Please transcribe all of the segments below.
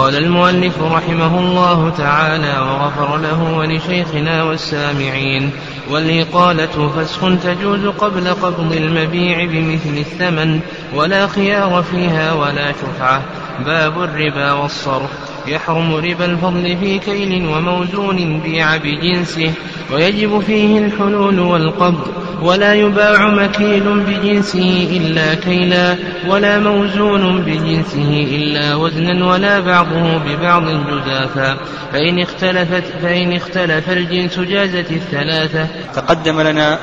قال المؤلف رحمه الله تعالى وغفر له ولشيخنا والسامعين والإقالة فسخ تجوز قبل قبض المبيع بمثل الثمن ولا خيار فيها ولا شفعة باب الربا والصرف. يحرم ربا الفضل في كيل وموزون بيع بجنسه ويجب فيه الحلول والقبض ولا يباع مكيل بجنسه إلا كيلا ولا موزون بجنسه إلا وزنا ولا بعضه ببعض جزافا. فإن اختلفت فإن اختلف الجنس جازت الثلاثة. تقدم لنا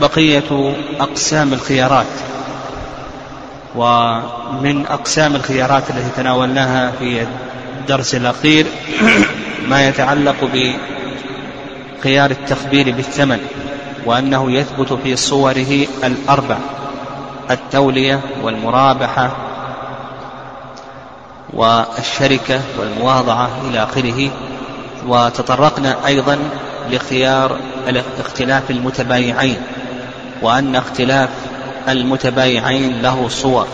بقية أقسام الخيارات. ومن أقسام الخيارات التي تناولناها في الدرس الأخير ما يتعلق بخيار التخبير بالثمن وأنه يثبت في صوره الأربع التولية والمرابحة والشركة والمواضعة إلى آخره. وتطرقنا أيضا لخيار اختلاف المتبايعين وأن اختلاف المتبايعين له صور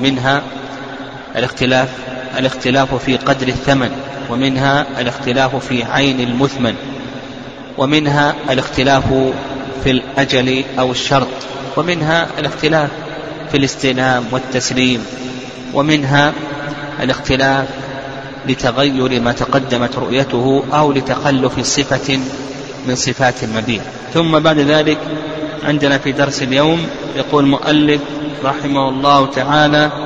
منها الاختلاف الاختلاف في قدر الثمن ومنها الاختلاف في عين المثمن ومنها الاختلاف في الأجل أو الشرط ومنها الاختلاف في الاستلام والتسليم ومنها الاختلاف لتغير ما تقدمت رؤيته أو لتخلف صفة من صفات المبيع. ثم بعد ذلك عندنا في درس اليوم يقول مؤلف رحمه الله تعالى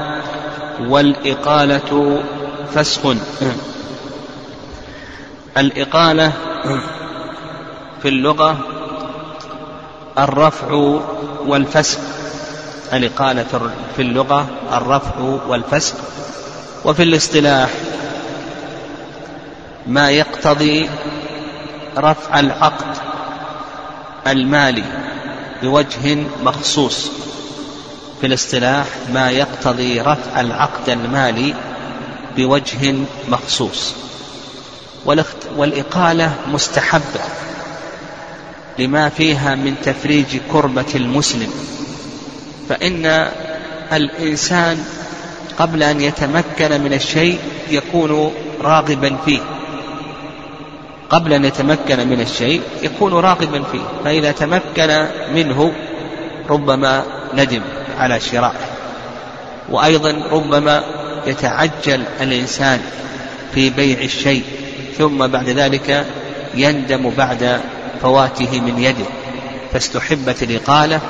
والإقالة فسخ. الإقالة في اللغة الرفع والفسق الإقالة في اللغة الرفع والفسق وفي الاصطلاح ما يقتضي رفع العقد المالي بوجه مخصوص. في الاصطلاح ما يقتضي رفع العقد المالي بوجه مخصوص. والإقالة مستحبة لما فيها من تفريج كربة المسلم. فإن الإنسان قبل أن يتمكن من الشيء يكون راغبا فيه. قبل أن يتمكن من الشيء يكون راغبا فيه. فإذا تمكن منه ربما ندم. على شرائه وأيضا ربما يتعجل الإنسان في بيع الشيء ثم بعد ذلك يندم بعد فواته من يده. فاستحبت الإقالة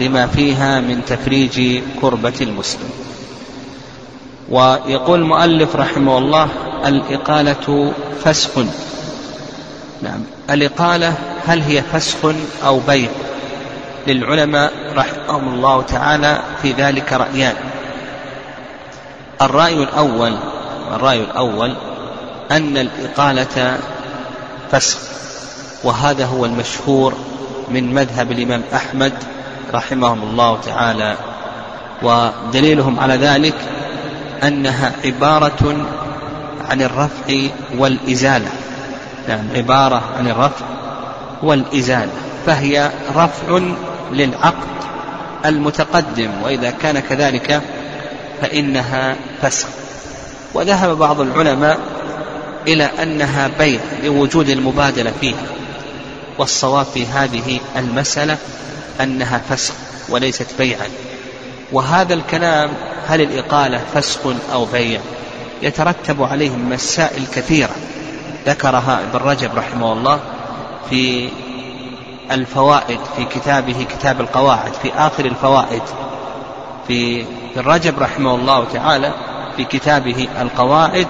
لما فيها من تفريج كربة المسلم. ويقول المؤلف رحمه الله الإقالة فسخ. نعم الإقالة هل هي فسخ أو بيع؟ للعلماء رحمهم الله تعالى في ذلك رأيان. الرأي الأول الرأي الأول أن الإقالة فسخ وهذا هو المشهور من مذهب الإمام أحمد رحمهم الله تعالى ودليلهم على ذلك أنها عبارة عن الرفع والإزالة. نعم عبارة عن الرفع والإزالة فهي رفع للعقد المتقدم وإذا كان كذلك فإنها فسخ. وذهب بعض العلماء إلى أنها بيع لوجود المبادلة فيها والصواب في هذه المسألة أنها فسخ وليست بيعا. وهذا الكلام هل الإقالة فسخ أو بيع؟ يترتب عليه مسائل كثيرة ذكرها ابن رجب رحمه الله في الفوائد في كتابه كتاب القواعد في آخر الفوائد في ابن رجب رحمه الله تعالى في كتابه القواعد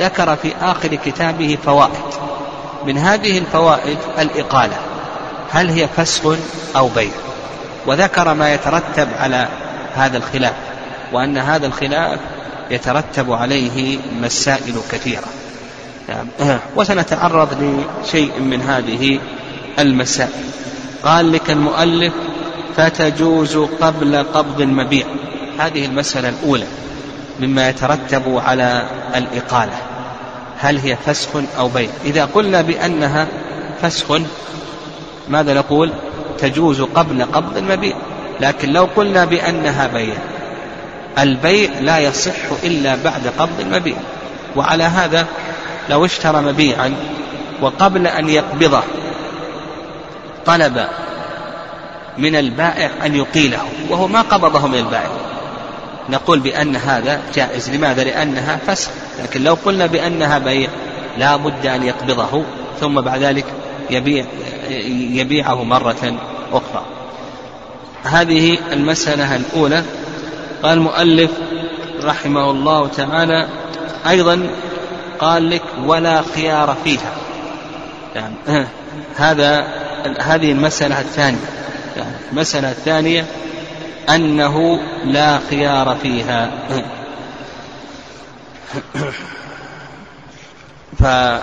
ذكر في آخر كتابه فوائد. من هذه الفوائد الإقالة هل هي فسخ أو بيع؟ وذكر ما يترتب على هذا الخلاف وأن هذا الخلاف يترتب عليه مسائل كثيرة. نعم. وسنتعرض لشيء من هذه المسائل قال لك المؤلف فتجوز قبل قبض المبيع. هذه المسألة الأولى مما يترتب على الإقالة. هل هي فسخ أو بيع؟ إذا قلنا بأنها فسخ ماذا نقول؟ تجوز قبل قبض المبيع. لكن لو قلنا بأنها بيع البيع لا يصح إلا بعد قبض المبيع. وعلى هذا لو اشترى مبيعا وقبل أن يقبضه طلب من البائع أن يقيله وهو ما قبضه من البائع. نقول بأن هذا جائز. لماذا؟ لأنها فسخ. لكن لو قلنا بأنها بيع لا بد أن يقبضه ثم بعد ذلك يبيع يبيعه مرة أخرى. هذه المسألة الأولى. قال المؤلف رحمه الله تعالى أيضا قال لك ولا خيار فيها. يعني هذا هذه المسألة الثانية. المسألة الثانية أنه لا خيار فيها. فإذا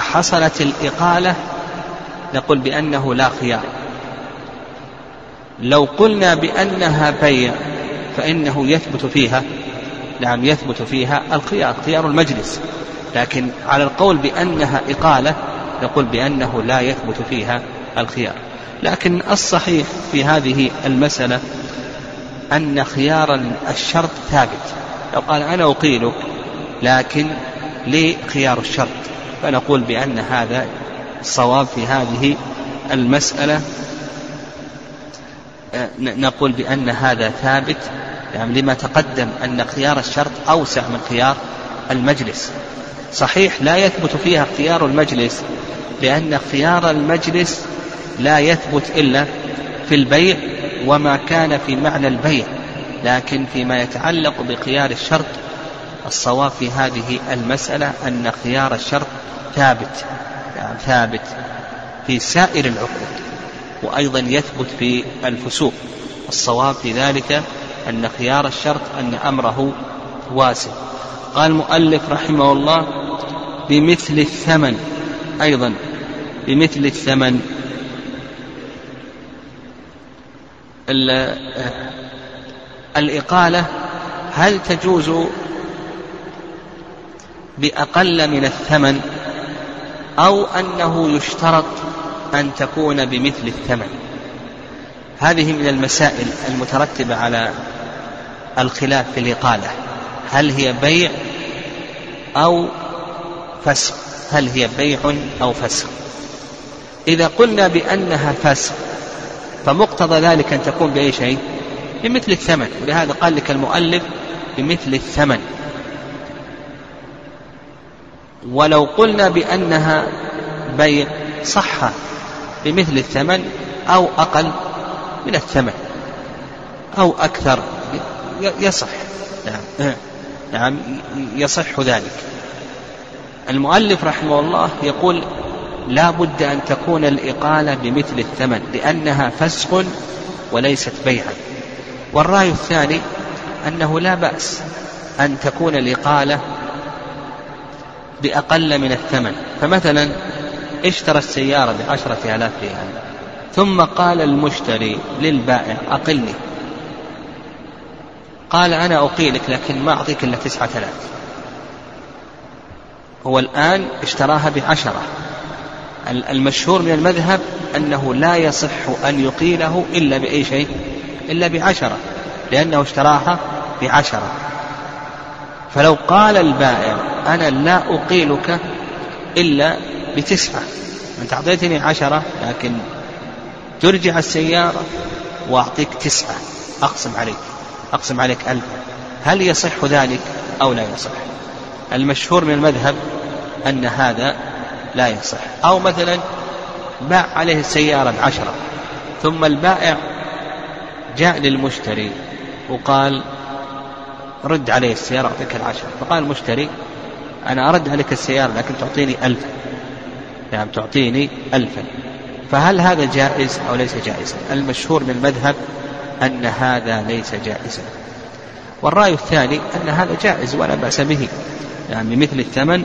حصلت الإقالة نقول بأنه لا خيار. لو قلنا بأنها بيع فإنه يثبت فيها. نعم يثبت فيها الخيار خيار المجلس. لكن على القول بأنها إقالة نقول بأنه لا يثبت فيها الخيار. لكن الصحيح في هذه المسألة أن خيار الشرط ثابت. لو قال أنا أقيلك لكن لي خيار الشرط. فنقول بأن هذا الصواب في هذه المسألة. نقول بأن هذا ثابت. يعني لما تقدم أن خيار الشرط أوسع من خيار المجلس. صحيح لا يثبت فيها اختيار المجلس لأن خيار المجلس لا يثبت إلا في البيع وما كان في معنى البيع لكن فيما يتعلق بخيار الشرط الصواب في هذه المسألة أن خيار الشرط ثابت يعني ثابت في سائر العقود وأيضا يثبت في الفسوق. الصواب في ذلك أن خيار الشرط أن أمره واسع. قال المؤلف رحمه الله بمثل الثمن أيضا بمثل الثمن. الإقالة هل تجوز بأقل من الثمن أو أنه يشترط أن تكون بمثل الثمن؟ هذه من المسائل المترتبة على الخلاف في الإقالة. هل هي بيع أو فسخ هل هي بيع أو فسخ إذا قلنا بأنها فسخ فمقتضى ذلك أن تكون بأي شيء؟ بمثل الثمن. ولهذا قال لك المؤلف بمثل الثمن. ولو قلنا بأنها بيع صح بمثل الثمن أو أقل من الثمن أو أكثر يصح. نعم. نعم يصح ذلك. المؤلف رحمه الله يقول لا بد أن تكون الإقالة بمثل الثمن لأنها فسق وليست بيعا. والرأي الثاني أنه لا بأس أن تكون الإقالة بأقل من الثمن. فمثلا اشترى السيارة بعشرة آلاف ريال ثم قال المشتري للبائع أقلني قال أنا أقيلك لكن ما أعطيك إلا تسعة آلاف. هو الآن اشتراها بعشرة. المشهور من المذهب أنه لا يصح أن يقيله إلا بأي شيء؟ إلا بعشرة لأنه اشتراها بعشرة. فلو قال البائع أنا لا أقيلك إلا بتسعة أنت أعطيتني عشرة لكن ترجع السيارة وأعطيك تسعة أقسم عليك. أقسم عليك ألف هل يصح ذلك أو لا يصح؟ المشهور من المذهب أن هذا لا يصح. أو مثلا باع عليه السيارة بعشرة ثم البائع جاء للمشتري وقال رد عليه السيارة أعطيك العشرة. فقال المشتري أنا أرد عليك السيارة لكن تعطيني ألفا نعم تعطيني ألفا. فهل هذا جائز أو ليس جائزا؟ المشهور من المذهب أن هذا ليس جائزا. والرأي الثاني أن هذا جائز ولا بأس به. يعني مثل الثمن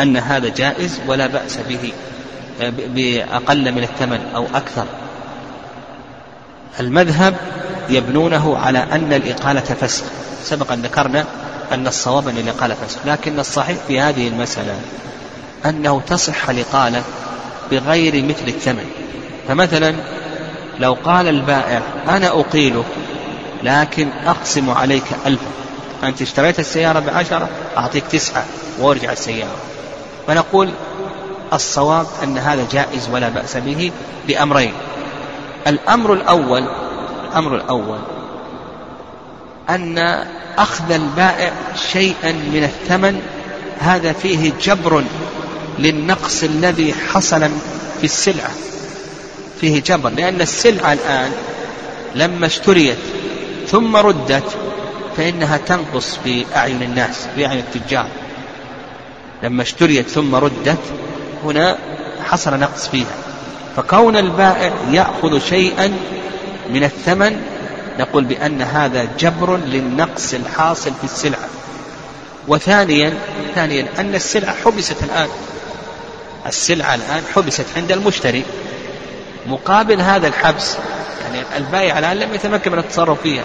أن هذا جائز ولا بأس به. بأقل من الثمن أو أكثر. المذهب يبنونه على أن الإقالة فسخ سبق أن ذكرنا أن الصواب أن الإقالة فسخ لكن الصحيح في هذه المسألة أنه تصح الإقالة بغير مثل الثمن. فمثلا لو قال البائع أنا أقيلك لكن أقسم عليك ألفا أنت اشتريت السيارة بعشرة أعطيك تسعة وارجع السيارة. فنقول الصواب أن هذا جائز ولا بأس به لأمرين الأمر الأول الأمر الأول أن أخذ البائع شيئا من الثمن هذا فيه جبر للنقص الذي حصل في السلعة. فيه جبر لأن السلعة الآن لما اشتريت ثم ردت فإنها تنقص في أعين الناس في أعين التجار. لما اشتريت ثم ردت هنا حصل نقص فيها. فكون البائع يأخذ شيئا من الثمن نقول بأن هذا جبر للنقص الحاصل في السلعة. وثانيا ثانيا أن السلعة حبست الآن. السلعة الآن حبست عند المشتري. مقابل هذا الحبس. يعني البائع الآن لم يتمكن من التصرف فيها.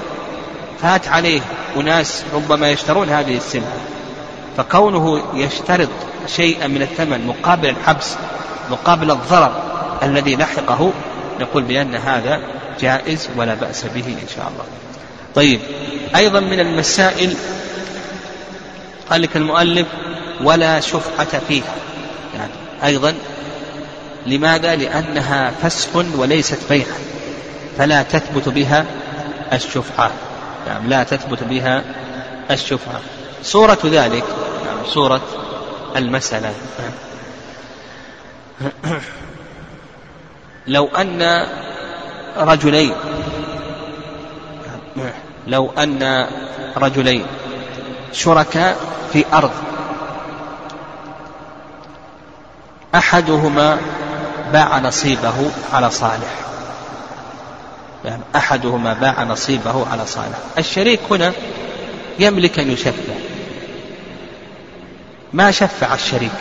فات عليه أناس ربما يشترون هذه السلعة فكونه يشترط شيئا من الثمن مقابل الحبس مقابل الضرر الذي لحقه نقول بأن هذا جائز ولا بأس به إن شاء الله. طيب أيضا من المسائل قال لك المؤلف ولا شفعة فيها. يعني أيضا لماذا؟ لأنها فسخ وليست بيعا فلا تثبت بها الشفعة. يعني لا تثبت بها الشفعة. صورة ذلك يعني صورة المسألة. لو أن رجلين لو أن رجلين شركاء في أرض أحدهما باع نصيبه على صالح. يعني أحدهما باع نصيبه على صالح. الشريك هنا يملك أن يشفع. ما شفع الشريك؟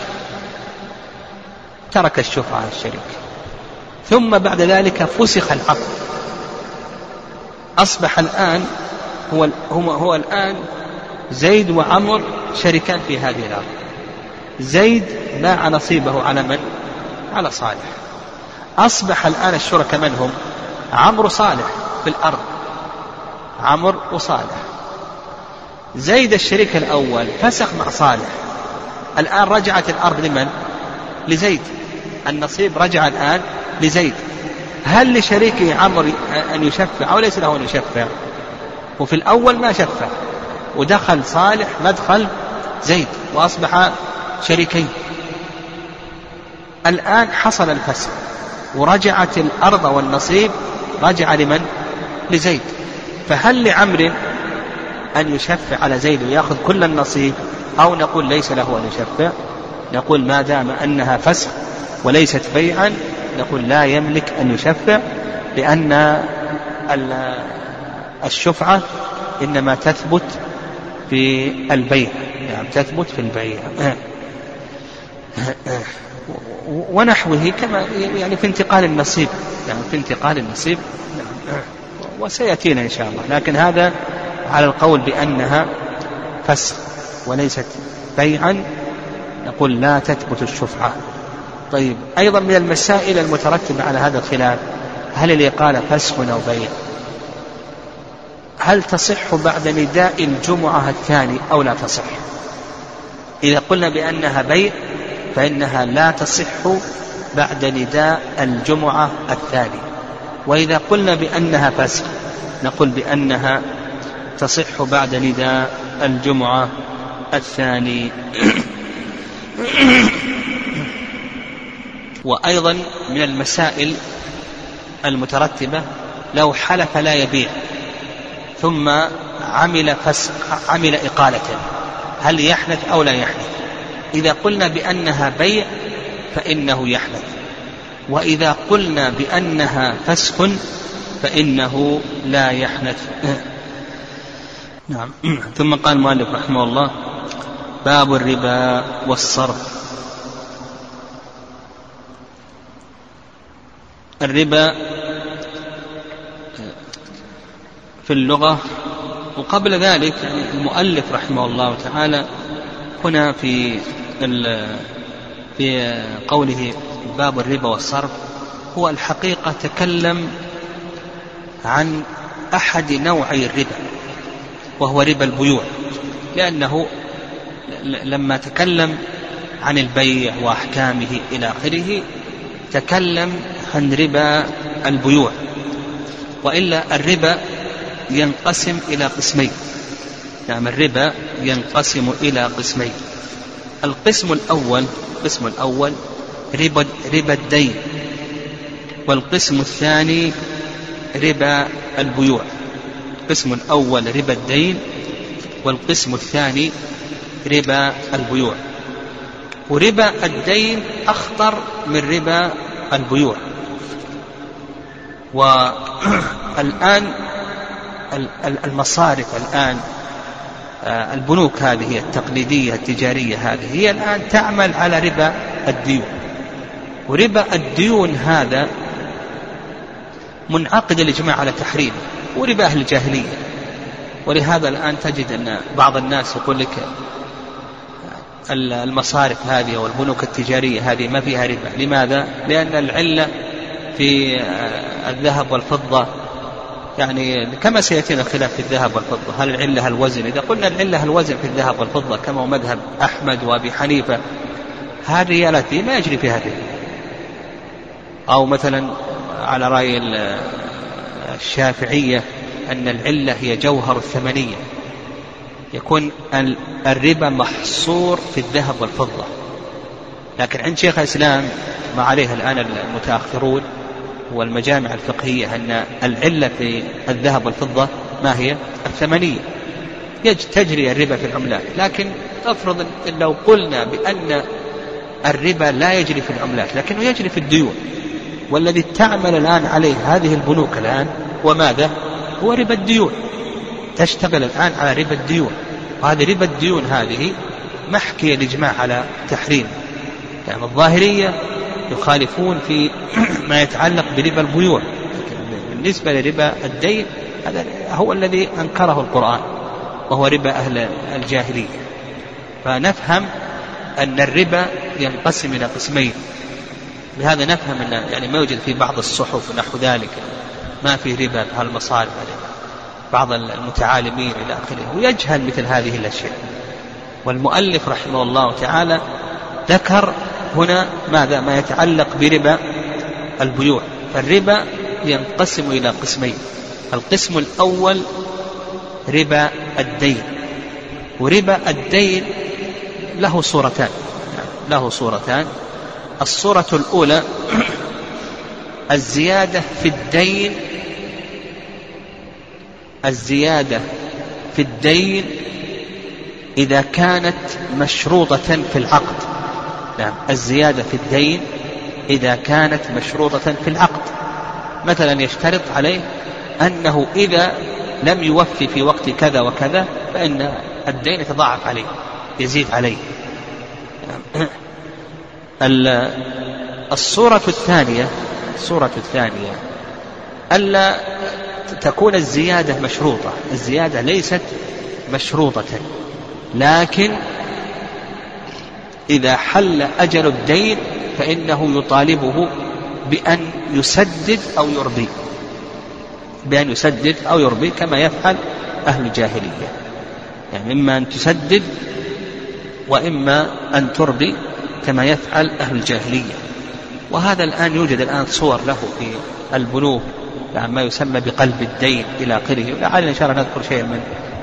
ترك الشفعة الشريك. ثم بعد ذلك فسخ العقد. أصبح الآن هو هو, هو الآن زيد وعمر شريكان في هذه الأرض. زيد باع نصيبه على من؟ على صالح. أصبح الآن الشركاء من هم؟ عمرو صالح في الأرض. عمرو وصالح. زيد الشريك الأول فسخ مع صالح. الآن رجعت الأرض لمن؟ لزيد. النصيب رجع الآن لزيد. هل لشريكه عمرو أن يشفع أو ليس له أن يشفع؟ وفي الأول ما شفع. ودخل صالح مدخل زيد وأصبح شريكين. الآن حصل الفسق ورجعت الأرض والنصيب رجع لمن؟ لزيد. فهل لعمر أن يشفع على زيد ويأخذ كل النصيب أو نقول ليس له أن يشفع؟ نقول ما دام أنها فسخ وليست بيعا نقول لا يملك أن يشفع لأن الشفعة إنما تثبت في البيع. يعني تثبت في البيع. ونحوه كما يعني في انتقال النصيب. يعني في انتقال النصيب. وسيأتينا إن شاء الله. لكن هذا على القول بأنها فسخ وليست بيعا. نقول لا تثبت الشفعة. طيب أيضا من المسائل المترتبة على هذا الخلاف. هل الإقالة فسخ أو بيع؟ هل تصح بعد نداء الجمعة الثاني أو لا تصح؟ إذا قلنا بأنها بيع فإنها لا تصح بعد نداء الجمعة الثاني وإذا قلنا بأنها فسخ نقول بأنها تصح بعد نداء الجمعة الثاني وأيضا من المسائل المترتبة لو حلف لا يبيع ثم عمل فسق عمل إقالة هل يحنث أو لا يحنث إذا قلنا بأنها بيع فإنه يحنث وإذا قلنا بأنها فسخ فإنه لا يحنث نعم. ثم قال المؤلف رحمه الله باب الربا والصرف. الربا في اللغة وقبل ذلك المؤلف رحمه الله تعالى هنا في في قوله باب الربا والصرف هو الحقيقة تكلم عن أحد نوعي الربا وهو ربا البيوع لأنه لما تكلم عن البيع وأحكامه إلى آخره تكلم عن ربا البيوع وإلا الربا ينقسم إلى قسمين. نعم الربا ينقسم إلى قسمين. القسم الأول القسم الأول ربا ربا الدين والقسم الثاني ربا البيوع. القسم الأول ربا الدين والقسم الثاني ربا البيوع. وربا الدين أخطر من ربا البيوع. والآن المصارف الآن البنوك هذه التقليدية التجارية هذه هي الآن تعمل على ربا الديون. وربا الديون هذا منعقد الإجماع على تحريمه وربا أهل الجاهلية. ولهذا الآن تجد أن بعض الناس يقول لك المصارف هذه والبنوك التجارية هذه ما فيها ربا. لماذا؟ لأن العلة في الذهب والفضة يعني كما سيأتينا الخلاف في الذهب والفضة. هل العلة الوزن؟ إذا قلنا العلة الوزن في الذهب والفضة كما هو مذهب أحمد وأبي حنيفة هذه التي ما يجري فيها الربا أو مثلا على رأي الشافعية أن العلة هي جوهر الثمنية. يكون الربا محصور في الذهب والفضة. لكن عند شيخ الإسلام ما عليه الآن المتأخرون والمجامع الفقهية أن العلة في الذهب والفضة ما هي؟ الثمنية. تجري الربا في العملات. لكن افرض لو قلنا بأن الربا لا يجري في العملات لكنه يجري في الديون. والذي تعمل الآن عليه هذه البنوك الآن وماذا هو ربا الديون. تشتغل الآن على ربا الديون. وهذه ربا الديون هذه محكي الإجماع على تحريم. يعني الظاهرية يخالفون في ما يتعلق بربا البيوع. بالنسبة لربا الدين هذا هو الذي أنكره القرآن وهو ربا أهل الجاهلية. فنفهم أن الربا ينقسم إلى قسمين. بهذا نفهم أن يعني ما يوجد في بعض الصحف ونحو ذلك ما في ربا في هالمصارف بعض المتعالمين إلى آخره. ويجهل مثل هذه الأشياء. والمؤلف رحمه الله تعالى ذكر هنا ماذا؟ ما يتعلق بربا البيوع. فالربا ينقسم إلى قسمين. القسم الأول ربا الدين. وربا الدين له صورتان. له صورتان. الصورة الأولى الزيادة في الدين. الزيادة في الدين إذا كانت مشروطة في العقد. نعم. الزيادة في الدين إذا كانت مشروطة في العقد. مثلا يشترط عليه أنه إذا لم يوفي في وقت كذا وكذا فإن الدين يتضاعف عليه يزيد عليه. الصورة الثانية الصورة الثانية ألا تكون الزيادة مشروطة. الزيادة ليست مشروطة لكن إذا حل أجل الدين فإنه يطالبه بأن يسدد أو يرضي. بأن يسدد أو يرضي كما يفعل أهل الجاهلية. يعني إما أن تسدد وإما أن ترضي كما يفعل أهل الجاهلية. وهذا الآن يوجد الآن صور له في البنوك يعني ما يسمى بقلب الدين إلى آخره. ولعلنا إن شاء الله نذكر شيئا من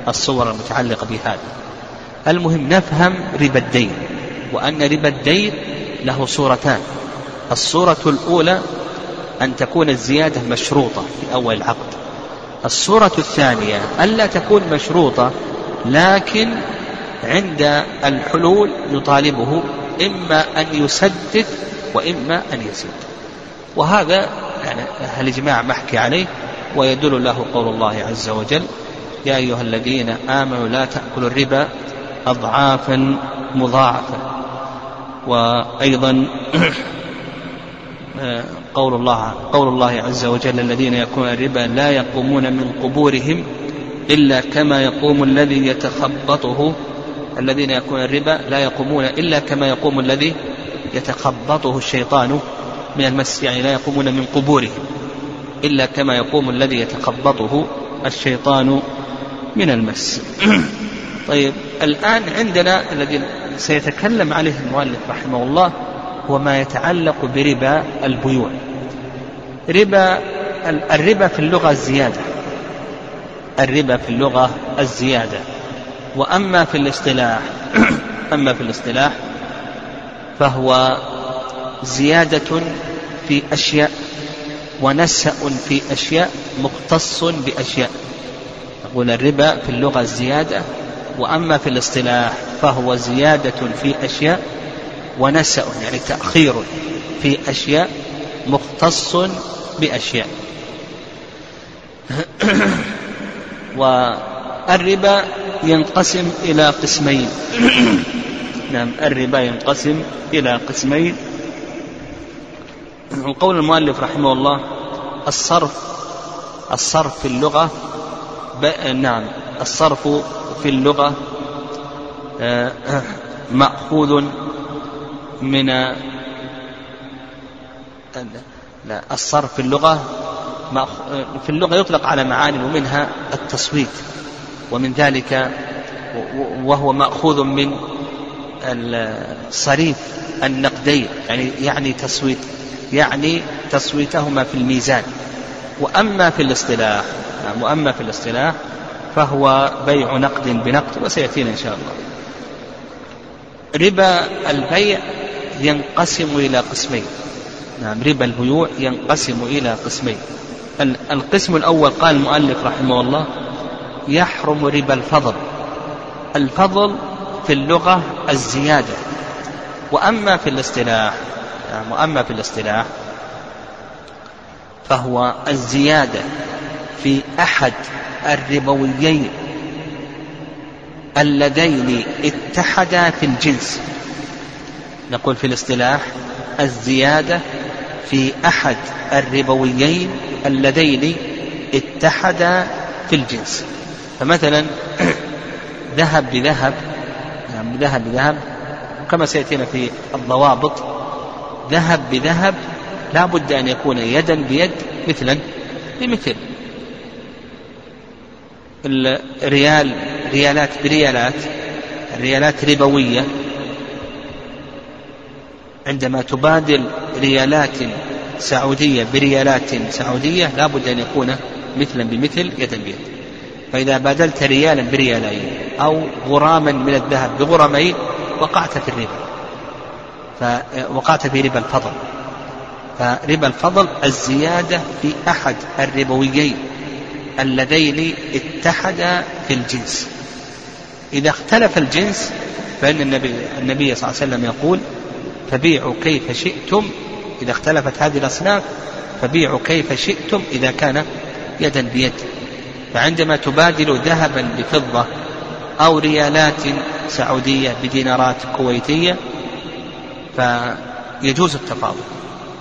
الصور المتعلقة بهذا. المهم نفهم ربا الدين. وأن ربا الدين له صورتان. الصورة الأولى أن تكون الزيادة مشروطة في أول العقد. الصورة الثانية ألا تكون مشروطة لكن عند الحلول يطالبه إما أن يسدد وإما أن يزيد وهذا يعني الإجماع محكي عليه ويدل له قول الله عز وجل يا أيها الذين آمنوا لا تأكلوا الربا أضعافا مضاعفة وأيضا قول الله قول الله عز وجل الذين يكون الربا لا يقومون من قبورهم إلا كما يقوم الذي يتخبطه. الذين يكون الربا لا يقومون إلا كما يقوم الذي يتخبطه الشيطان من المس يعني لا يقومون من قبورهم إلا كما يقوم الذي يتخبطه الشيطان من المس. طيب الآن عندنا الذي سيتكلم عليه المؤلف رحمه الله هو ما يتعلق بربا البيوع. ربا الربا في اللغة الزيادة. الربا في اللغة الزيادة. وأما في الاصطلاح أما في الاصطلاح فهو زيادة في أشياء ونسأ في أشياء مختص بأشياء. نقول الربا في اللغة الزيادة وأما في الاصطلاح فهو زيادة في أشياء ونسأ يعني تأخير في أشياء مختص بأشياء. والربا ينقسم إلى قسمين. نعم الربا ينقسم إلى قسمين. وقول المؤلف رحمه الله الصرف الصرف في اللغة نعم الصرف في اللغة آه، مأخوذ من لا الصرف في اللغة في اللغة يطلق على معاني ومنها التصويت ومن ذلك وهو مأخوذ من الصريف النقدين يعني يعني تصويت يعني تصويتهما في الميزان. وأما في الاصطلاح نعم وأما في الاصطلاح فهو بيع نقد بنقد وسيأتينا إن شاء الله. ربا البيع ينقسم إلى قسمين. نعم ربا البيوع ينقسم إلى قسمين. القسم الأول قال المؤلف رحمه الله يحرم ربا الفضل. الفضل في اللغة الزيادة. وأما في الاصطلاح نعم وأما في الاصطلاح فهو الزيادة في أحد الربويين اللذين اتحدا في الجنس. نقول في الاصطلاح الزيادة في أحد الربويين اللذين اتحدا في الجنس. فمثلا ذهب بذهب يعني ذهب بذهب كما سيأتينا في الضوابط. ذهب بذهب لا بد أن يكون يدا بيد مثلا بمثل. الريال ريالات بريالات الريالات ربوية. عندما تبادل ريالات سعودية بريالات سعودية لا بد أن يكون مثلا بمثل يدا بيد. فإذا بادلت ريالا بريالين أو غراما من الذهب بغرمين وقعت في الربا. فوقعت في ربا الفضل. فربا الفضل الزيادة في أحد الربويين. اللذين اتحدا في الجنس. إذا اختلف الجنس فإن النبي, النبي صلى الله عليه وسلم يقول فبيعوا كيف شئتم إذا اختلفت هذه الأصناف فبيعوا كيف شئتم إذا كان يدا بيد. فعندما تبادل ذهبا بفضة أو ريالات سعودية بدينارات كويتية فيجوز التفاضل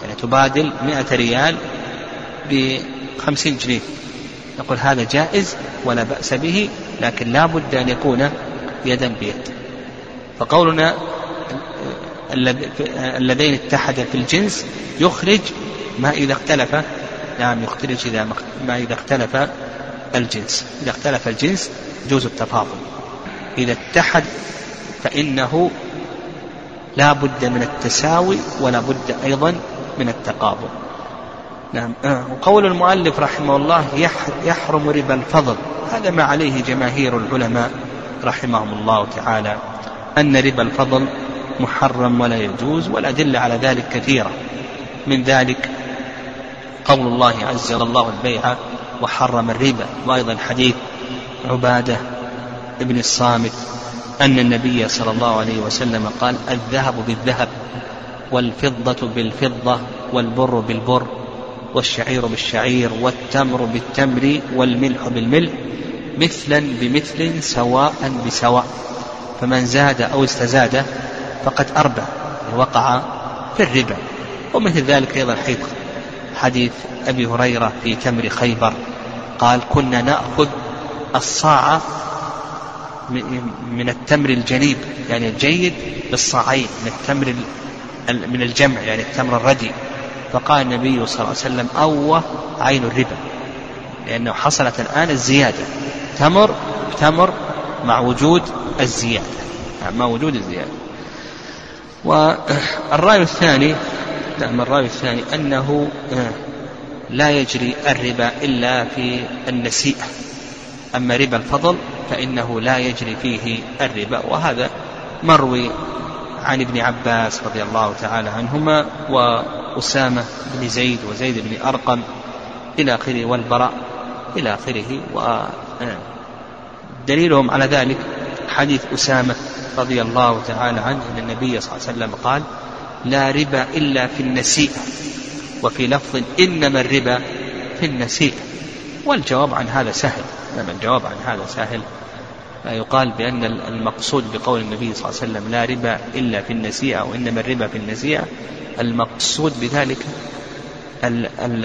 يعني تبادل مئة ريال بخمسين جنيه. نقول هذا جائز ولا بأس به لكن لا بد أن يكون يدا بيد. فقولنا اللذين اتحدا في الجنس يخرج ما إذا اختلف نعم يخرج إذا ما إذا اختلف الجنس. إذا اختلف الجنس يجوز التفاضل. إذا اتحد فإنه لا بد من التساوي ولا بد أيضا من التقابل. نعم. آه، وقول المؤلف رحمه الله يحرم ربا الفضل. هذا ما عليه جماهير العلماء رحمهم الله تعالى أن ربا الفضل محرم ولا يجوز والأدلة على ذلك كثيرة. من ذلك قول الله عز وجل الله البيع وحرم الربا. وأيضا حديث عبادة ابن الصامت أن النبي صلى الله عليه وسلم قال الذهب بالذهب والفضة بالفضة والبر بالبر. والشعير بالشعير والتمر بالتمر والملح بالملح مثلا بمثل سواء بسواء. فمن زاد أو استزاد فقد أربى وقع في الربا. ومثل ذلك أيضا حيث حديث أبي هريرة في تمر خيبر. قال كنا نأخذ الصاع من التمر الجنيب يعني الجيد بالصاعين من التمر من الجمع يعني التمر الردي. فقال النبي صلى الله عليه وسلم أوه عين الربا. لأنه حصلت الآن الزيادة. تمر تمر مع وجود الزيادة مع وجود الزيادة. والرأي الثاني نعم الرأي الثاني أنه لا يجري الربا إلا في النسيئة. أما ربا الفضل فإنه لا يجري فيه الربا. وهذا مروي عن ابن عباس رضي الله تعالى عنهما وأسامة بن زيد وزيد بن أرقم إلى آخره والبراء إلى آخره ودليلهم على ذلك حديث أسامة رضي الله تعالى عنه أن النبي صلى الله عليه وسلم قال لا ربا إلا في النسيئة وفي لفظ إنما الربا في النسيئة والجواب عن هذا سهل إنما الجواب عن هذا سهل. يقال بأن المقصود بقول النبي صلى الله عليه وسلم لا ربا إلا في النسيئة وإنما الربا في النسيئة المقصود بذلك ال ال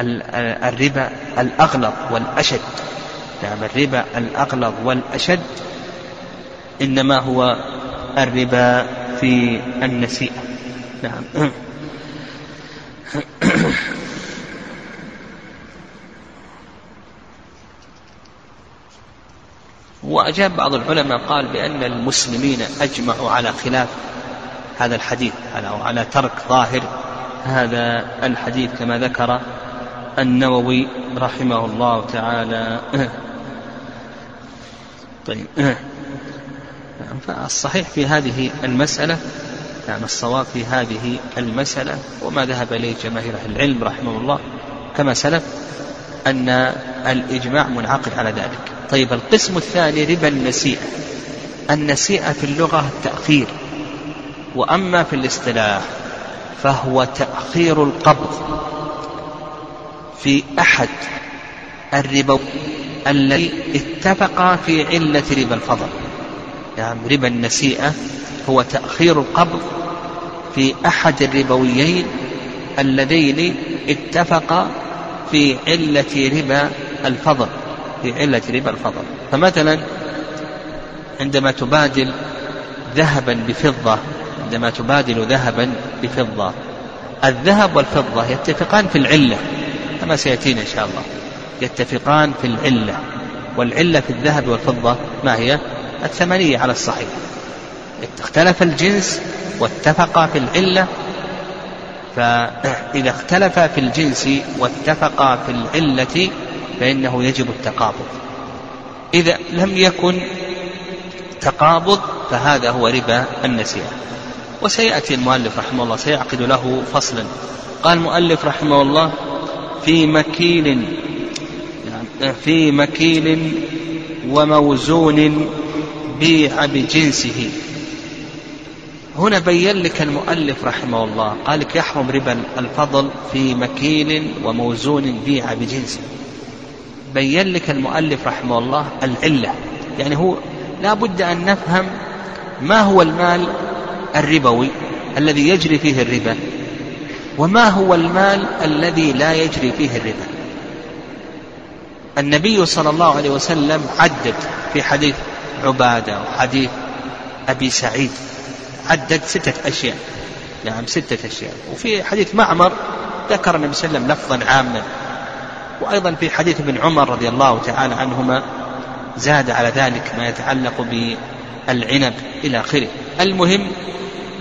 ال الربا الأغلظ والأشد. نعم الربا الأغلظ والأشد إنما هو الربا في النسيئة. نعم. وأجاب بعض العلماء قال بأن المسلمين أجمعوا على خلاف هذا الحديث على على ترك ظاهر هذا الحديث كما ذكر النووي رحمه الله تعالى. طيب. فالصحيح في هذه المسألة يعني الصواب في هذه المسألة وما ذهب إليه جماهير أهل العلم رحمه الله كما سلف أن الإجماع منعقد على ذلك. طيب القسم الثاني ربا النسيئة. النسيئة في اللغة التأخير وأما في الاصطلاح فهو تأخير القبض في أحد الربا الذي اتفقا في علة ربا الفضل. يعني ربا النسيئة هو تأخير القبض في أحد الربويين اللذين اتفقا في علة ربا الفضل. في علة ربا الفضل. فمثلا عندما تبادل ذهبا بفضة عندما تبادل ذهبا بفضة الذهب والفضة يتفقان في العلة كما سيأتينا إن شاء الله. يتفقان في العلة والعلة في الذهب والفضة ما هي؟ الثمنية على الصحيح. اختلف الجنس واتفقا في العلة فإذا اختلفا في الجنس واتفقا في العلة فإنه يجب التقابض. إذا لم يكن تقابض فهذا هو ربا النسيئة وسيأتي المؤلف رحمه الله سيعقد له فصلا. قال المؤلف رحمه الله في مكيل يعني في مكيل وموزون بيع بجنسه. هنا بين لك المؤلف رحمه الله قال لك يحرم ربا الفضل في مكيل وموزون بيع بجنسه. بين لك المؤلف رحمه الله العلة. يعني هو لا بد أن نفهم ما هو المال الربوي الذي يجري فيه الربا وما هو المال الذي لا يجري فيه الربا. النبي صلى الله عليه وسلم عدد في حديث عبادة وحديث أبي سعيد عدد ستة أشياء. نعم ستة أشياء. وفي حديث معمر ذكر النبي صلى الله عليه وسلم لفظا عاما. وأيضا في حديث ابن عمر رضي الله تعالى عنهما زاد على ذلك ما يتعلق بالعنب إلى آخره. المهم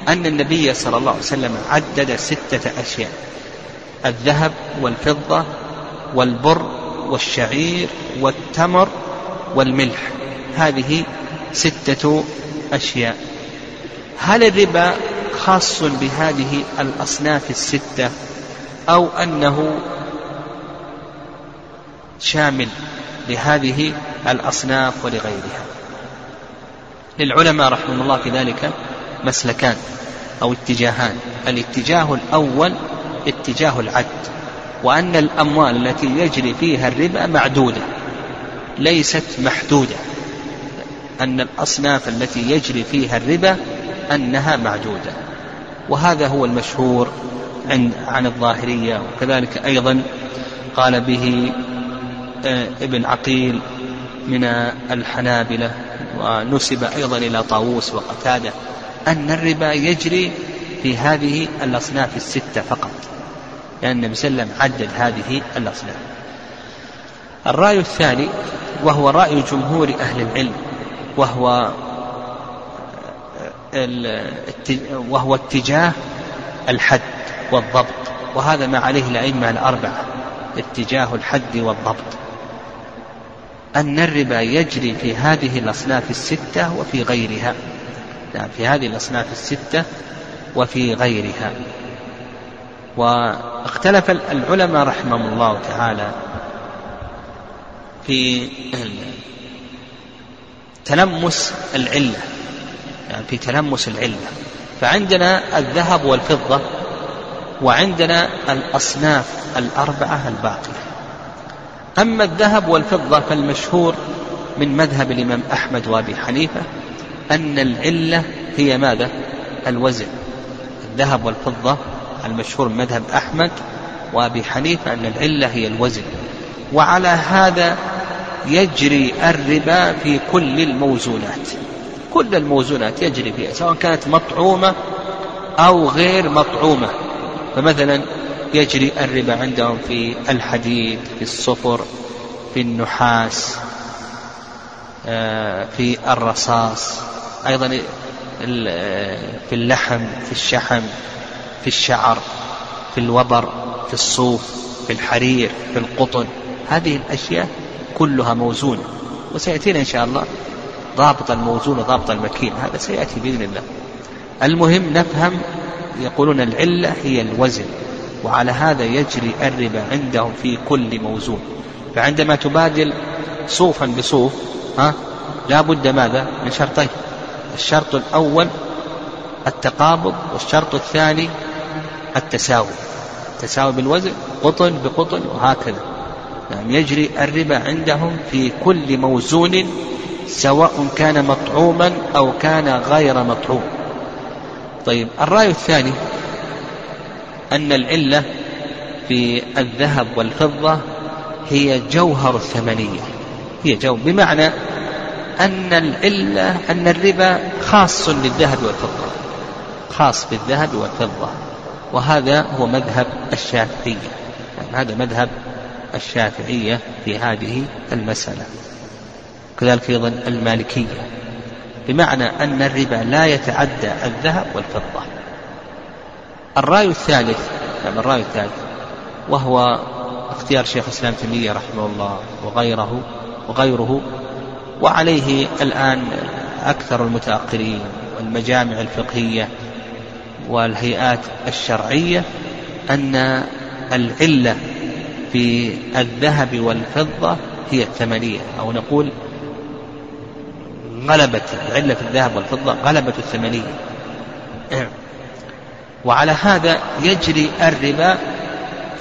أن النبي صلى الله عليه وسلم عدد ستة أشياء الذهب والفضة والبر والشعير والتمر والملح. هذه ستة أشياء. هل الربا خاص بهذه الأصناف الستة أو أنه شامل لهذه الأصناف ولغيرها. للعلماء رحمه الله في ذلك مسلكان أو اتجاهان. الاتجاه الأول اتجاه العد وأن الأموال التي يجري فيها الربا معدودة ليست محدودة. أن الأصناف التي يجري فيها الربا أنها معدودة. وهذا هو المشهور عن الظاهرية وكذلك أيضا قال به ابن عقيل من الحنابلة ونسب أيضا إلى طاووس وقتادة أن الربا يجري في هذه الأصناف الستة فقط لأن النبي صلى الله عليه وسلم عدد هذه الأصناف. الرأي الثاني وهو رأي جمهور أهل العلم وهو وهو اتجاه الحد والضبط وهذا ما عليه الأئمة الأربعة اتجاه الحد والضبط. أن الربا يجري في هذه الأصناف الستة وفي غيرها. نعم في هذه الأصناف الستة وفي غيرها. واختلف العلماء رحمهم الله تعالى في تلمس العلة. يعني في تلمس العلة. فعندنا الذهب والفضة وعندنا الأصناف الأربعة الباقية. أما الذهب والفضة فالمشهور من مذهب الإمام أحمد وأبي حنيفة أن العلة هي ماذا؟ الوزن. الذهب والفضة المشهور من مذهب أحمد وأبي حنيفة أن العلة هي الوزن. وعلى هذا يجري الربا في كل الموزونات. كل الموزونات يجري فيها سواء كانت مطعومة أو غير مطعومة. فمثلا يجري الربا عندهم في الحديد في الصفر في النحاس آه، في الرصاص أيضا في اللحم في الشحم في الشعر في الوبر في الصوف في الحرير في القطن. هذه الأشياء كلها موزونة وسيأتينا إن شاء الله ضابط الموزون وضابط المكين. هذا سيأتي بإذن الله. المهم نفهم يقولون العلة هي الوزن. وعلى هذا يجري الربا عندهم في كل موزون. فعندما تبادل صوفا بصوف ها لا بد ماذا؟ من شرطين. الشرط الأول التقابض والشرط الثاني التساوي. التساوي بالوزن قطن بقطن وهكذا. نعم يجري الربا عندهم في كل موزون سواء كان مطعوما أو كان غير مطعوم. طيب الرأي الثاني أن العلة في الذهب والفضة هي جوهر الثمنية. هي جو بمعنى أن العلة أن الربا خاص للذهب والفضة. خاص بالذهب والفضة. وهذا هو مذهب الشافعية. يعني هذا مذهب الشافعية في هذه المسألة. كذلك أيضا المالكية. بمعنى أن الربا لا يتعدى الذهب والفضة. الرأي الثالث يعني الرأي الثالث وهو اختيار شيخ الإسلام تيمية رحمه الله وغيره وغيره وعليه الآن أكثر المتأخرين والمجامع الفقهية والهيئات الشرعية أن العلة في الذهب والفضة هي الثمنية أو نقول غلبت العلة في الذهب والفضة غلبت الثمنية. وعلى هذا يجري الربا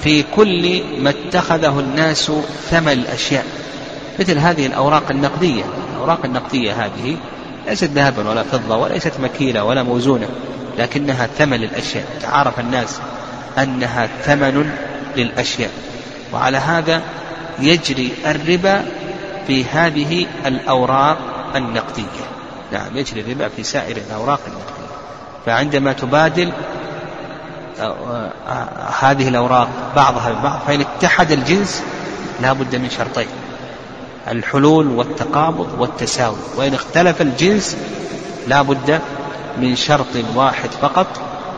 في كل ما اتخذه الناس ثمن الأشياء. مثل هذه الأوراق النقدية. الأوراق النقدية هذه ليست ذهبا ولا فضة وليست مكيلة ولا موزونة لكنها ثمن للأشياء تعارف الناس أنها ثمن للأشياء. وعلى هذا يجري الربا في هذه الأوراق النقدية. نعم يجري الربا في سائر الأوراق النقدية. فعندما تبادل هذه الأوراق بعضها ببعض فإن اتحد الجنس لا بد من شرطين الحلول والتقابض والتساوي وإن اختلف الجنس لا بد من شرط واحد فقط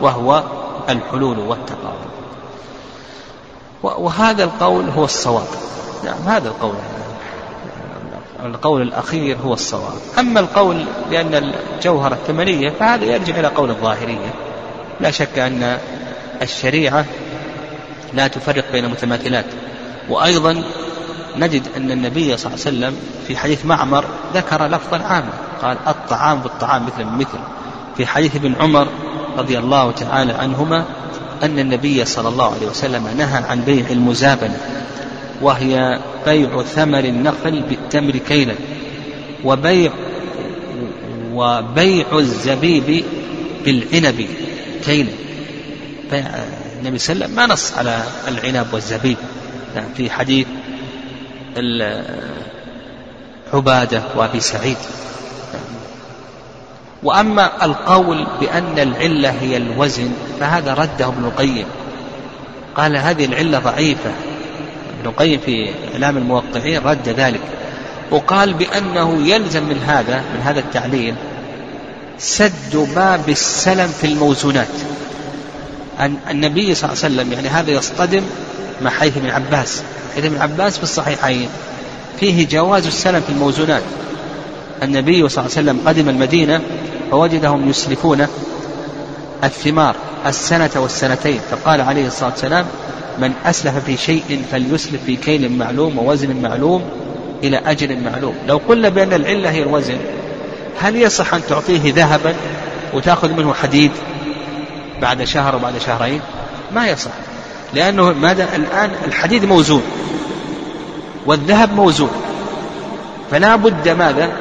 وهو الحلول والتقابض. وهذا القول هو الصواب. نعم هذا القول. القول الأخير هو الصواب. أما القول بأن الجوهرة الثمنية فهذا يرجع إلى قول الظاهرية. لا شك أن الشريعة لا تفرق بين متماثلات. وأيضا نجد أن النبي صلى الله عليه وسلم في حديث معمر ذكر لفظا عاما. قال الطعام بالطعام مثل مثل. في حديث ابن عمر رضي الله تعالى عنهما أن النبي صلى الله عليه وسلم نهى عن بيع المزابنة وهي بيع ثمر النخل بالتمر كيلا وبيع وبيع الزبيب بالعنب كيلا. النبي صلى الله عليه وسلم ما نص على العنب والزبيب. يعني في حديث عبادة وأبي سعيد. وأما القول بأن العلة هي الوزن فهذا رده ابن القيم. قال هذه العلة ضعيفة. ابن القيم في إعلام الموقعين رد ذلك. وقال بأنه يلزم من هذا من هذا التعليل سد باب السلم في الموزونات. أن النبي صلى الله عليه وسلم يعني هذا يصطدم مع حديث ابن عباس. حديث ابن عباس في الصحيحين. فيه جواز السلم في الموزونات. النبي صلى الله عليه وسلم قدم المدينة فوجدهم يسلفون الثمار السنة والسنتين. فقال عليه الصلاة والسلام من أسلف في شيء فليسلف في كيل معلوم ووزن معلوم إلى أجل معلوم. لو قلنا بأن العلة هي الوزن هل يصح أن تعطيه ذهبا وتأخذ منه حديد؟ بعد شهر وبعد شهرين؟ ما يصح. لأنه ماذا الآن الحديد موزون. والذهب موزون. فلا بد ماذا؟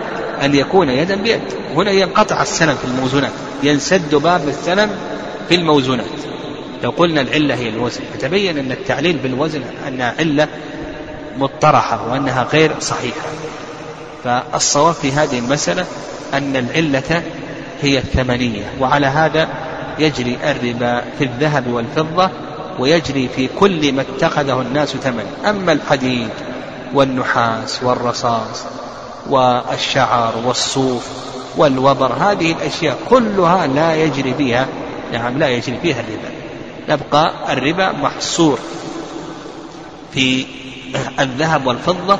أن يكون يدا بيد. هنا ينقطع السلم في الموزونات. ينسد باب السلم في الموزونات. لو قلنا العلة هي الوزن. فتبين أن التعليل بالوزن أنها علة مطرحة وأنها غير صحيحة. فالصواب في هذه المسألة أن العلة هي الثمنية. وعلى هذا يجري الربا في الذهب والفضة ويجري في كل ما اتخذه الناس ثمن أما الحديد والنحاس والرصاص والشعر والصوف والوبر هذه الأشياء كلها لا يجري فيها نعم لا يجري فيها الربا. يبقى الربا محصور في الذهب والفضة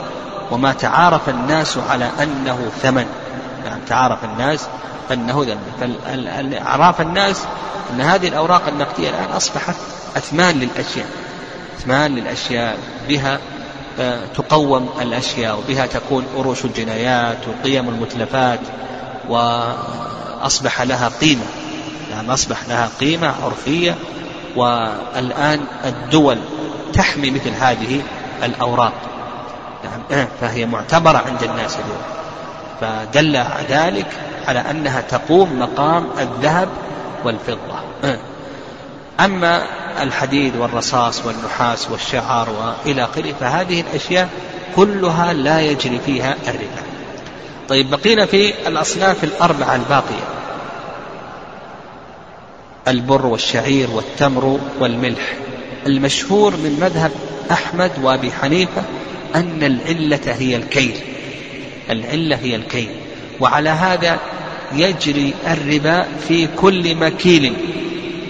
وما تعارف الناس على أنه ثمن. تعارف الناس أنه ذنب. فأعراف الناس أن هذه الأوراق النقدية الآن أصبحت أثمان للأشياء. أثمان للأشياء. بها آه، تقوم الأشياء وبها تكون أروش الجنايات وقيم المتلفات وأصبح لها قيمة. يعني أصبح لها قيمة عرفية. والآن الدول تحمي مثل هذه الأوراق. يعني فهي معتبرة عند الناس اليوم. فدل ذلك على أنها تقوم مقام الذهب والفضة. أما الحديد والرصاص والنحاس والشعر وإلى آخره فهذه الأشياء كلها لا يجري فيها الربا. طيب بقينا في الأصناف الأربعة الباقية. البر والشعير والتمر والملح. المشهور من مذهب أحمد وأبي حنيفة أن العلة هي الكيل. العلة هي الكيل. وعلى هذا يجري الربا في كل مكيل.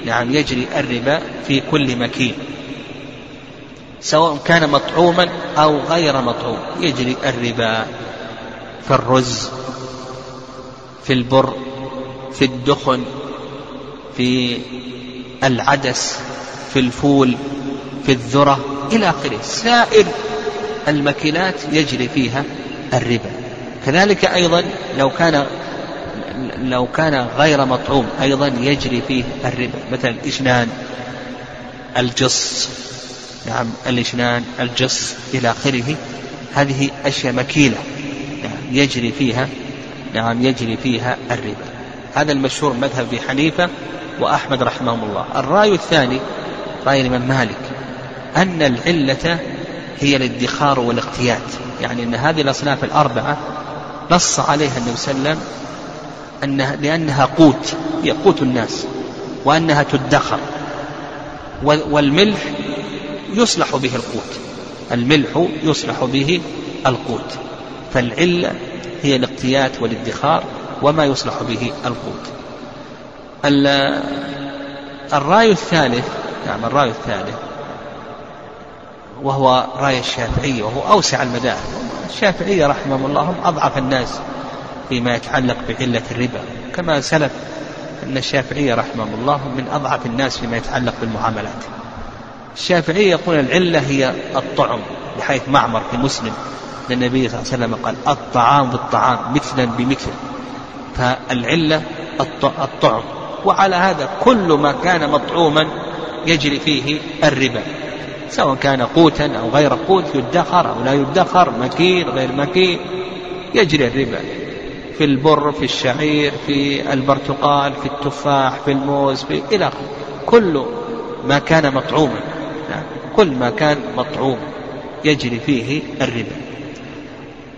نعم يجري الربا في كل مكيل. سواء كان مطعوما أو غير مطعوم يجري الربا في الرز في البر في الدخن في العدس في الفول في الذرة إلى آخره. سائر المكيلات يجري فيها الربا. كذلك أيضا لو كان لو كان غير مطعوم أيضا يجري فيه الربا. مثل الإشنان الجص نعم الإشنان الجص إلى آخره. هذه أشياء مكيلة. نعم يجري فيها نعم يجري فيها الربا. هذا المشهور مذهب أبي حنيفة وأحمد رحمهم الله. الرأي الثاني رأي الإمام مالك أن العلة هي الادخار والاقتيات يعني أن هذه الأصناف الأربعة نص عليها النبي صلى الله عليه وسلم أنها لأنها قوت هي قوت الناس وأنها تدخر. والملح يصلح به القوت. الملح يصلح به القوت. فالعلة هي الاقتيات والادخار وما يصلح به القوت. الرأي الثالث نعم الرأي الثالث. وهو رأي الشافعية وهو أوسع المذاهب. الشافعية رحمهم الله هم أضعف الناس فيما يتعلق بعلة الربا. كما سلف أن الشافعية رحمهم الله من أضعف الناس فيما يتعلق بالمعاملات. الشافعية يقول العلة هي الطعم بحيث معمر في مسلم النبي صلى الله عليه وسلم قال الطعام بالطعام مثلا بمثل. فالعلة الطعم. وعلى هذا كل ما كان مطعوما يجري فيه الربا. سواء كان قوتا أو غير قوت يدخر أو لا يدخر مكين غير مكين يجري الربا في البر في الشعير في البرتقال في التفاح في الموز في إلى كل ما كان مطعوما نعم. كل ما كان مطعوم يجري فيه الربا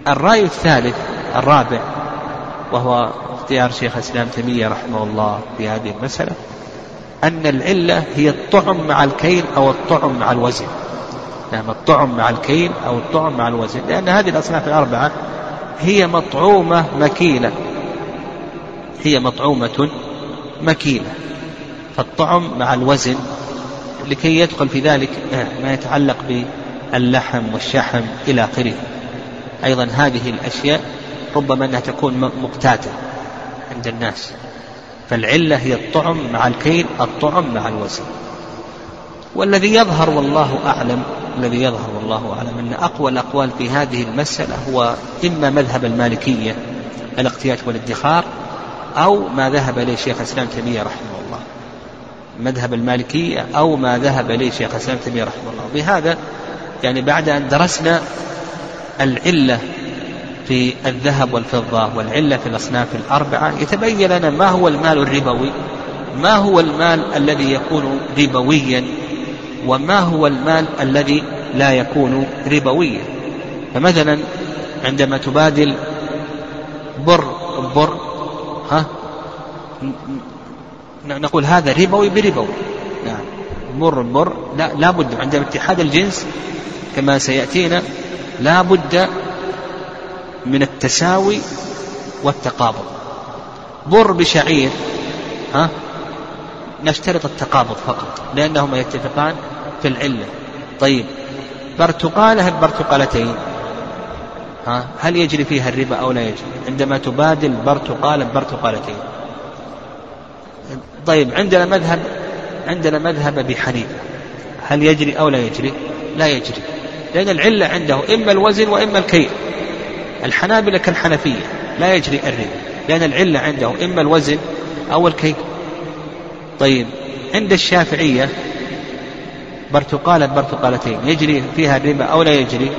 الرأي الثالث الرابع وهو اختيار شيخ الإسلام تيمية رحمه الله في هذه المسألة أن العلة هي الطعم مع الكيل أو الطعم مع الوزن. نعم الطعم مع الكيل أو الطعم مع الوزن. لأن هذه الأصناف الأربعة هي مطعومة مكيلة. هي مطعومة مكيلة. فالطعم مع الوزن لكي يدخل في ذلك ما يتعلق باللحم والشحم إلى آخره. أيضا هذه الأشياء ربما أنها تكون مقتاتة عند الناس. فالعلة هي الطعم مع الكيل الطعم مع الوزن. والذي يظهر والله أعلم الذي يظهر والله أعلم أن أقوى الأقوال في هذه المسألة هو إما مذهب المالكية الاقتيات والادخار أو ما ذهب إليه شيخ الإسلام تيمية رحمه الله. مذهب المالكية أو ما ذهب إليه شيخ الإسلام تيمية رحمه الله. بهذا يعني بعد أن درسنا العلة في الذهب والفضة والعلة في الأصناف الأربعة يتبين لنا ما هو المال الربوي ما هو المال الذي يكون ربويا وما هو المال الذي لا يكون ربويا. فمثلا عندما تبادل بر بر ها نقول هذا ربوي بربوي. نعم. بر بر لا لا بد عند اتحاد الجنس كما سيأتينا لا بد من التساوي والتقابض. بر بشعير ها نشترط التقابض فقط لأنهما يتفقان في العلة. طيب برتقالة برتقالتين ها هل يجري فيها الربا أو لا يجري؟ عندما تبادل برتقالة برتقالتين طيب عندنا مذهب عندنا مذهب أبي حنيفة. هل يجري أو لا يجري؟ لا يجري لأن العلة عنده إما الوزن وإما الكيل. الحنابلة كالحنفية لا يجري الربا لأن العلة عنده إما الوزن أو الكيل طيب عند الشافعية برتقالة برتقالتين يجري فيها الربا أو لا يجري؟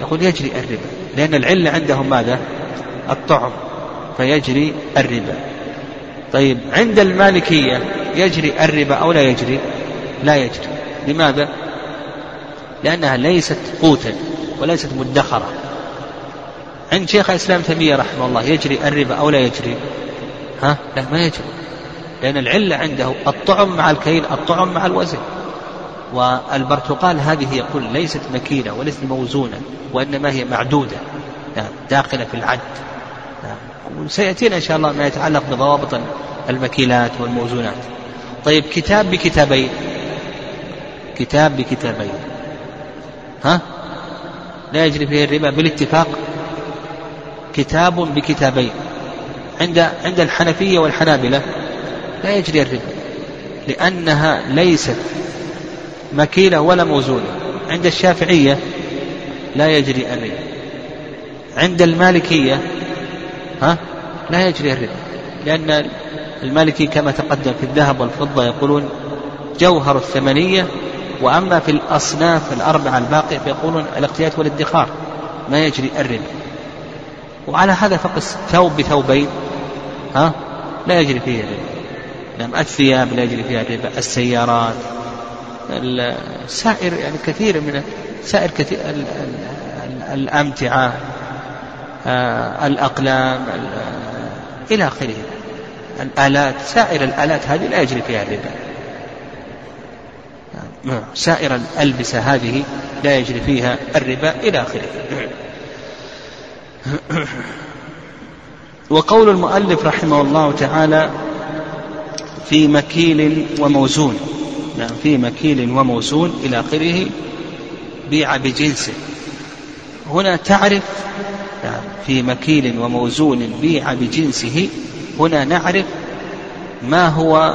يقول يجري الربا لأن العلة عندهم ماذا؟ الطعم فيجري الربا. طيب عند المالكية يجري الربا أو لا يجري؟ لا يجري. لماذا؟ لأنها ليست قوتا وليست مدخرة. عند شيخ الإسلام تيمية رحمه الله يجري الربا أو لا يجري؟ ها؟ لا ما يجري. لأن العلة عنده الطعم مع الكيل الطعم مع الوزن. والبرتقال هذه يقول ليست مكيلة وليست موزونة وإنما هي معدودة. نعم داخلة في العد. نعم وسيأتينا إن شاء الله ما يتعلق بضوابط المكيلات والموزونات. طيب كتاب بكتابين. كتاب بكتابين. ها؟ لا يجري فيه الربا بالاتفاق. كتاب بكتابين. عند عند الحنفية والحنابلة لا يجري الربا لأنها ليست مكيلة ولا موزونة. عند الشافعية لا يجري الربا. عند المالكية ها لا يجري الربا. لأن المالكي كما تقدم في الذهب والفضة يقولون جوهر الثمنية وأما في الأصناف الأربعة الباقية فيقولون الاقتيات والادخار. ما يجري الربا. وعلى هذا فقس ثوب بثوبين ها؟ لا يجري فيه الربا نعم الثياب لا يجري فيها الربا السيارات سائر يعني كثير من سائر كثير الأمتعة آه، الأقلام إلى آخره. الآلات سائر الآلات هذه لا يجري فيها الربا نعم. سائر الألبسة هذه لا يجري فيها الربا إلى آخره. وقول المؤلف رحمه الله تعالى في مكيل وموزون. نعم في مكيل وموزون إلى آخره بيع بجنسه. هنا تعرف نعم في مكيل وموزون بيع بجنسه هنا نعرف ما هو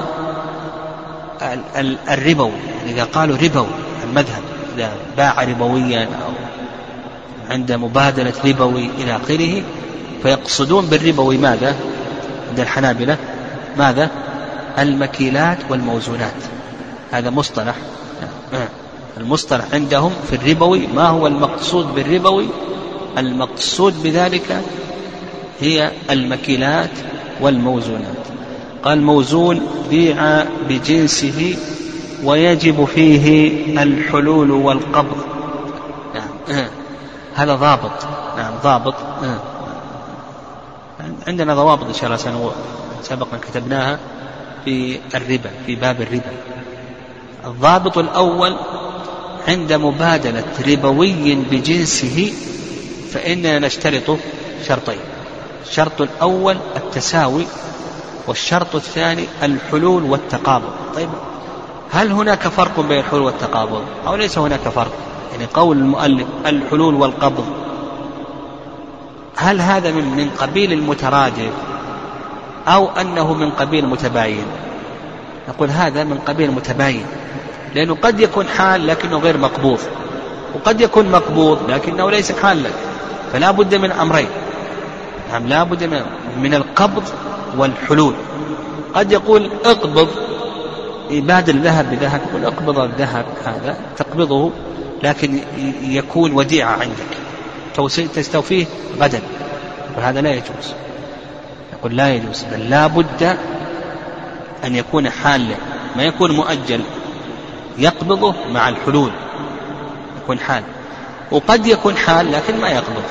الربوي. يعني إذا قالوا ربوي المذهب إذا باع ربويا أو عند مبادلة ربوي إلى آخره فيقصدون بالربوي ماذا؟ عند الحنابلة ماذا؟ المكيلات والموزونات. هذا مصطلح. المصطلح عندهم في الربوي ما هو المقصود بالربوي؟ المقصود بذلك هي المكيلات والموزونات. قال موزون بيع بجنسه ويجب فيه الحلول والقبض. هذا ضابط. نعم ضابط. عندنا ضوابط إن شاء الله سبقا كتبناها في الربا في باب الربا. الضابط الأول عند مبادلة ربوي بجنسه فإننا نشترط شرطين. الشرط الأول التساوي والشرط الثاني الحلول والتقابض. طيب هل هناك فرق بين الحلول والتقابض؟ أو ليس هناك فرق؟ يعني قول المؤلف الحلول والقبض. هل هذا من من قبيل المترادف أو أنه من قبيل المتباين؟ نقول هذا من قبيل المتباين لأنه قد يكون حال لكنه غير مقبوض وقد يكون مقبوض لكنه ليس حالا فلا بد من أمرين. نعم لا بد من, من القبض والحلول. قد يقول اقبض يبادل الذهب بذهب يقول اقبض الذهب هذا تقبضه لكن يكون وديعة عندك. تستوفيه غدا. وهذا لا يجوز. يقول لا يجوز. بل لا بد أن يكون حالا. ما يكون مؤجل يقبضه مع الحلول. يكون حال. وقد يكون حال لكن ما يقبض.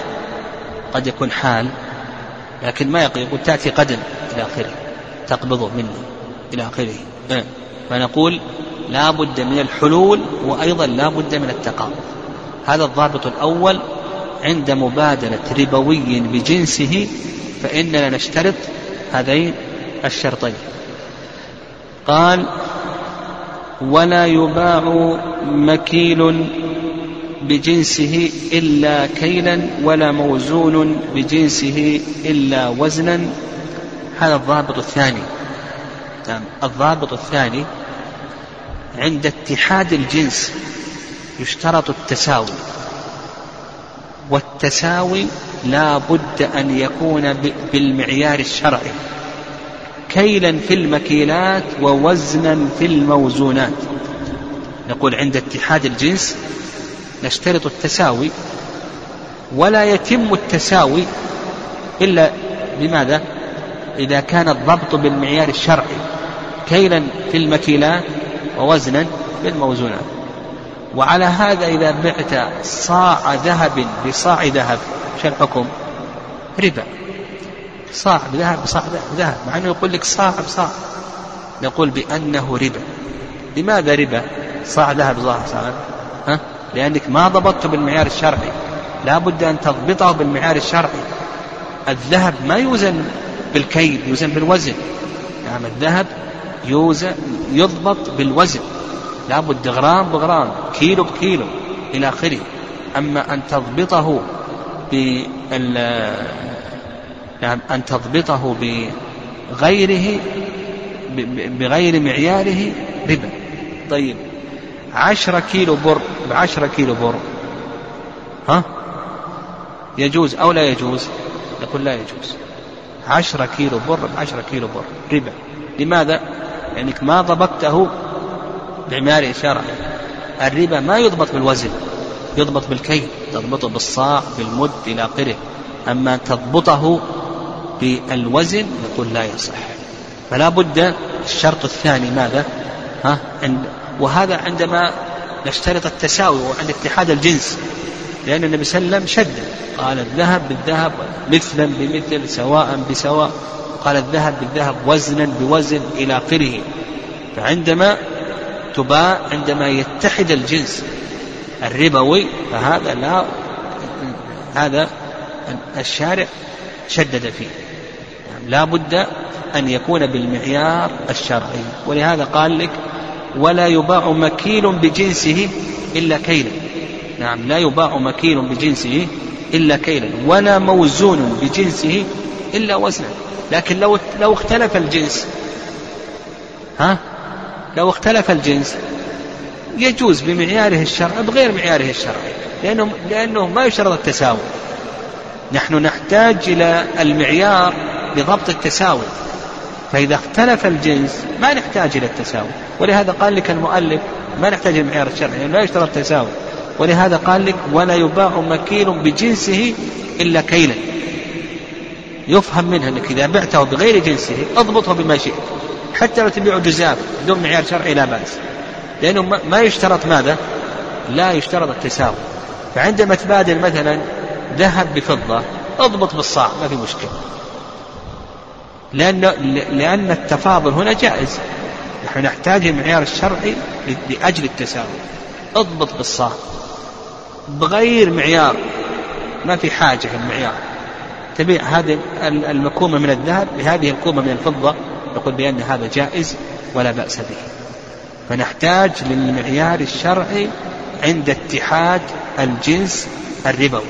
قد يكون حال لكن ما يقبض. يقول تأتي غدا إلى آخره. تقبضه مني. إلى آخره. إيه. فنقول لا بد من الحلول وأيضا لا بد من التقابض هذا الضابط الأول عند مبادلة ربوي بجنسه فإننا نشترط هذين الشرطين. قال ولا يباع مكيل بجنسه إلا كيلا ولا موزون بجنسه إلا وزنا. هذا الضابط الثاني. الضابط الثاني عند اتحاد الجنس يشترط التساوي. والتساوي لا بد أن يكون بالمعيار الشرعي. كيلا في المكيلات ووزنا في الموزونات. نقول عند اتحاد الجنس نشترط التساوي ولا يتم التساوي إلا بماذا؟ إذا كان الضبط بالمعيار الشرعي. كيلا في المكيلات ووزنا بالموزونات. وعلى هذا إذا بعت صاع ذهب بصاع ذهب شو الحكم ربا. صاع بذهب بصاع ذهب مع أنه يقول لك صاع بصاع. نقول بأنه ربا. لماذا ربا؟ صاع ذهب صاع صاع. ها؟ لأنك ما ضبطته بالمعيار الشرعي. لا بد أن تضبطه بالمعيار الشرعي. الذهب ما يوزن بالكيل يوزن بالوزن. نعم الذهب يوزن يضبط بالوزن. لا بد غرام بغرام كيلو بكيلو إلى آخره. أما أن تضبطه بال نعم أن تضبطه بغيره بغير معياره ربا. طيب. عشرة كيلو بر بعشرة كيلو بر. ها؟ يجوز أو لا يجوز؟ يقول لا يجوز. عشرة كيلو بر بعشرة كيلو بر. ربا. لماذا؟ لأنك ما ضبطته بمعيار شرعي الربا ما يضبط بالوزن يضبط بالكيل تضبطه بالصاع بالمد إلى آخره. أما تضبطه بالوزن يقول لا يصح. فلا بد الشرط الثاني ماذا؟ ها؟ عند وهذا عندما نشترط التساوي وعند اتحاد الجنس. لأن النبي صلى الله عليه وسلم شد قال الذهب بالذهب مثلا بمثل سواء بسواء. قال الذهب بالذهب وزنا بوزن إلى آخره. فعندما تباع عندما يتحد الجنس الربوي فهذا لا هذا الشارع شدد فيه. لا بد أن يكون بالمعيار الشرعي. ولهذا قال لك ولا يباع مكيل بجنسه إلا كيلا. نعم لا يباع مكيل بجنسه إلا كيلا ولا موزون بجنسه إلا وزنا. لكن لو لو اختلف الجنس. ها؟ لو اختلف الجنس يجوز بمعياره الشرعي بغير معياره الشرعي لأنه لأنه ما يشترط التساوي. نحن نحتاج إلى المعيار لضبط التساوي. فإذا اختلف الجنس ما نحتاج إلى التساوي. ولهذا قال لك المؤلف ما نحتاج المعيار الشرعي يعني لا يشترط التساوي. ولهذا قال لك ولا يباع مكيل بجنسه إلا كيلا. يفهم منها أنك إذا بعته بغير جنسه اضبطه بما شئت. حتى لو تبيع جزاف بدون معيار شرعي لا بأس لأنه ما يشترط ماذا؟ لا يشترط التساوي. فعندما تبادل مثلا ذهب بفضة اضبط بالصاع ما في مشكلة. لأن لأن التفاضل هنا جائز. نحن نحتاج المعيار الشرعي لأجل التساوي. اضبط بالصاع. بغير معيار. ما في حاجة في المعيار. تبيع هذه المكومة من الذهب بهذه الكومة من الفضة نقول بأن هذا جائز ولا بأس به. فنحتاج للمعيار الشرعي عند اتحاد الجنس الربوي.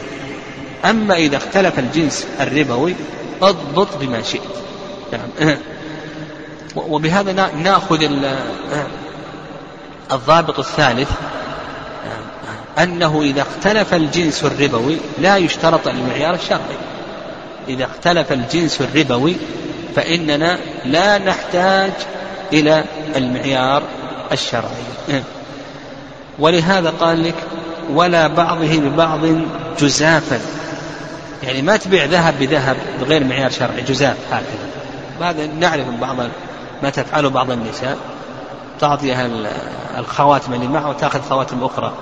أما إذا اختلف الجنس الربوي اضبط بما شئت. نعم. وبهذا نأخذ الضابط الثالث أنه إذا اختلف الجنس الربوي لا يشترط المعيار الشرعي. إذا اختلف الجنس الربوي فإننا لا نحتاج إلى المعيار الشرعي. ولهذا قال لك ولا بعضه ببعض جزافا. يعني ما تبيع ذهب بذهب بغير معيار شرعي جزاف هكذا. هذا نعرف بعض ما تفعله بعض النساء. تعطيها الخواتم اللي معه وتأخذ خواتم أخرى.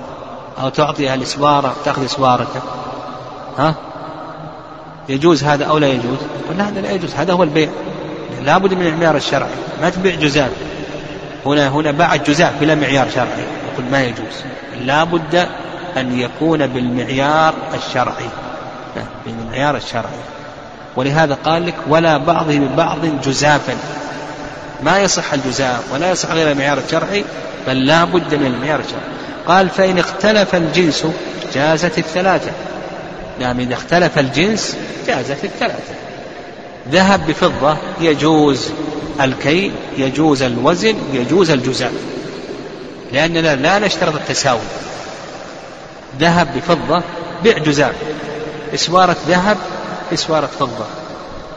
أو تعطيها الإسوارة تأخذ إسوارك ها؟ يجوز هذا أو لا يجوز؟ قلنا هذا لا يجوز هذا هو البيع. لابد من المعيار الشرعي ما تبيع جزاف هنا هنا باعت جزاف بلا معيار شرعي يقول ما يجوز. لابد أن يكون بالمعيار الشرعي بالمعيار الشرعي. ولهذا قال لك ولا بعضه ببعض جزافا. ما يصح الجزاف ولا يصح غير المعيار الشرعي بل لا بد من المعيار الشرعي. قال فإن اختلف الجنس جازت الثلاثة. نعم إذا اختلف الجنس جازت الثلاثة. ذهب بفضة يجوز الكيل يجوز الوزن يجوز الجزاء. لأننا لا نشترط التساوي. ذهب بفضة بيع جزاء. إسوارة ذهب إسوارة فضة.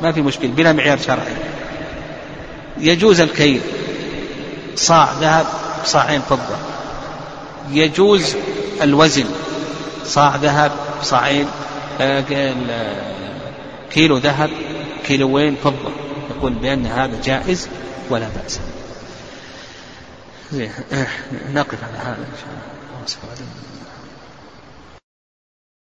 ما في مشكلة بلا معيار شرعي. يجوز الكيل صاع ذهب صاعين فضة. يجوز الوزن صاع ذهب صاعين آه، كيلو ذهب كيلوين فضة. نقول بأن هذا جائز ولا بأس. نقف على هذا إن شاء الله.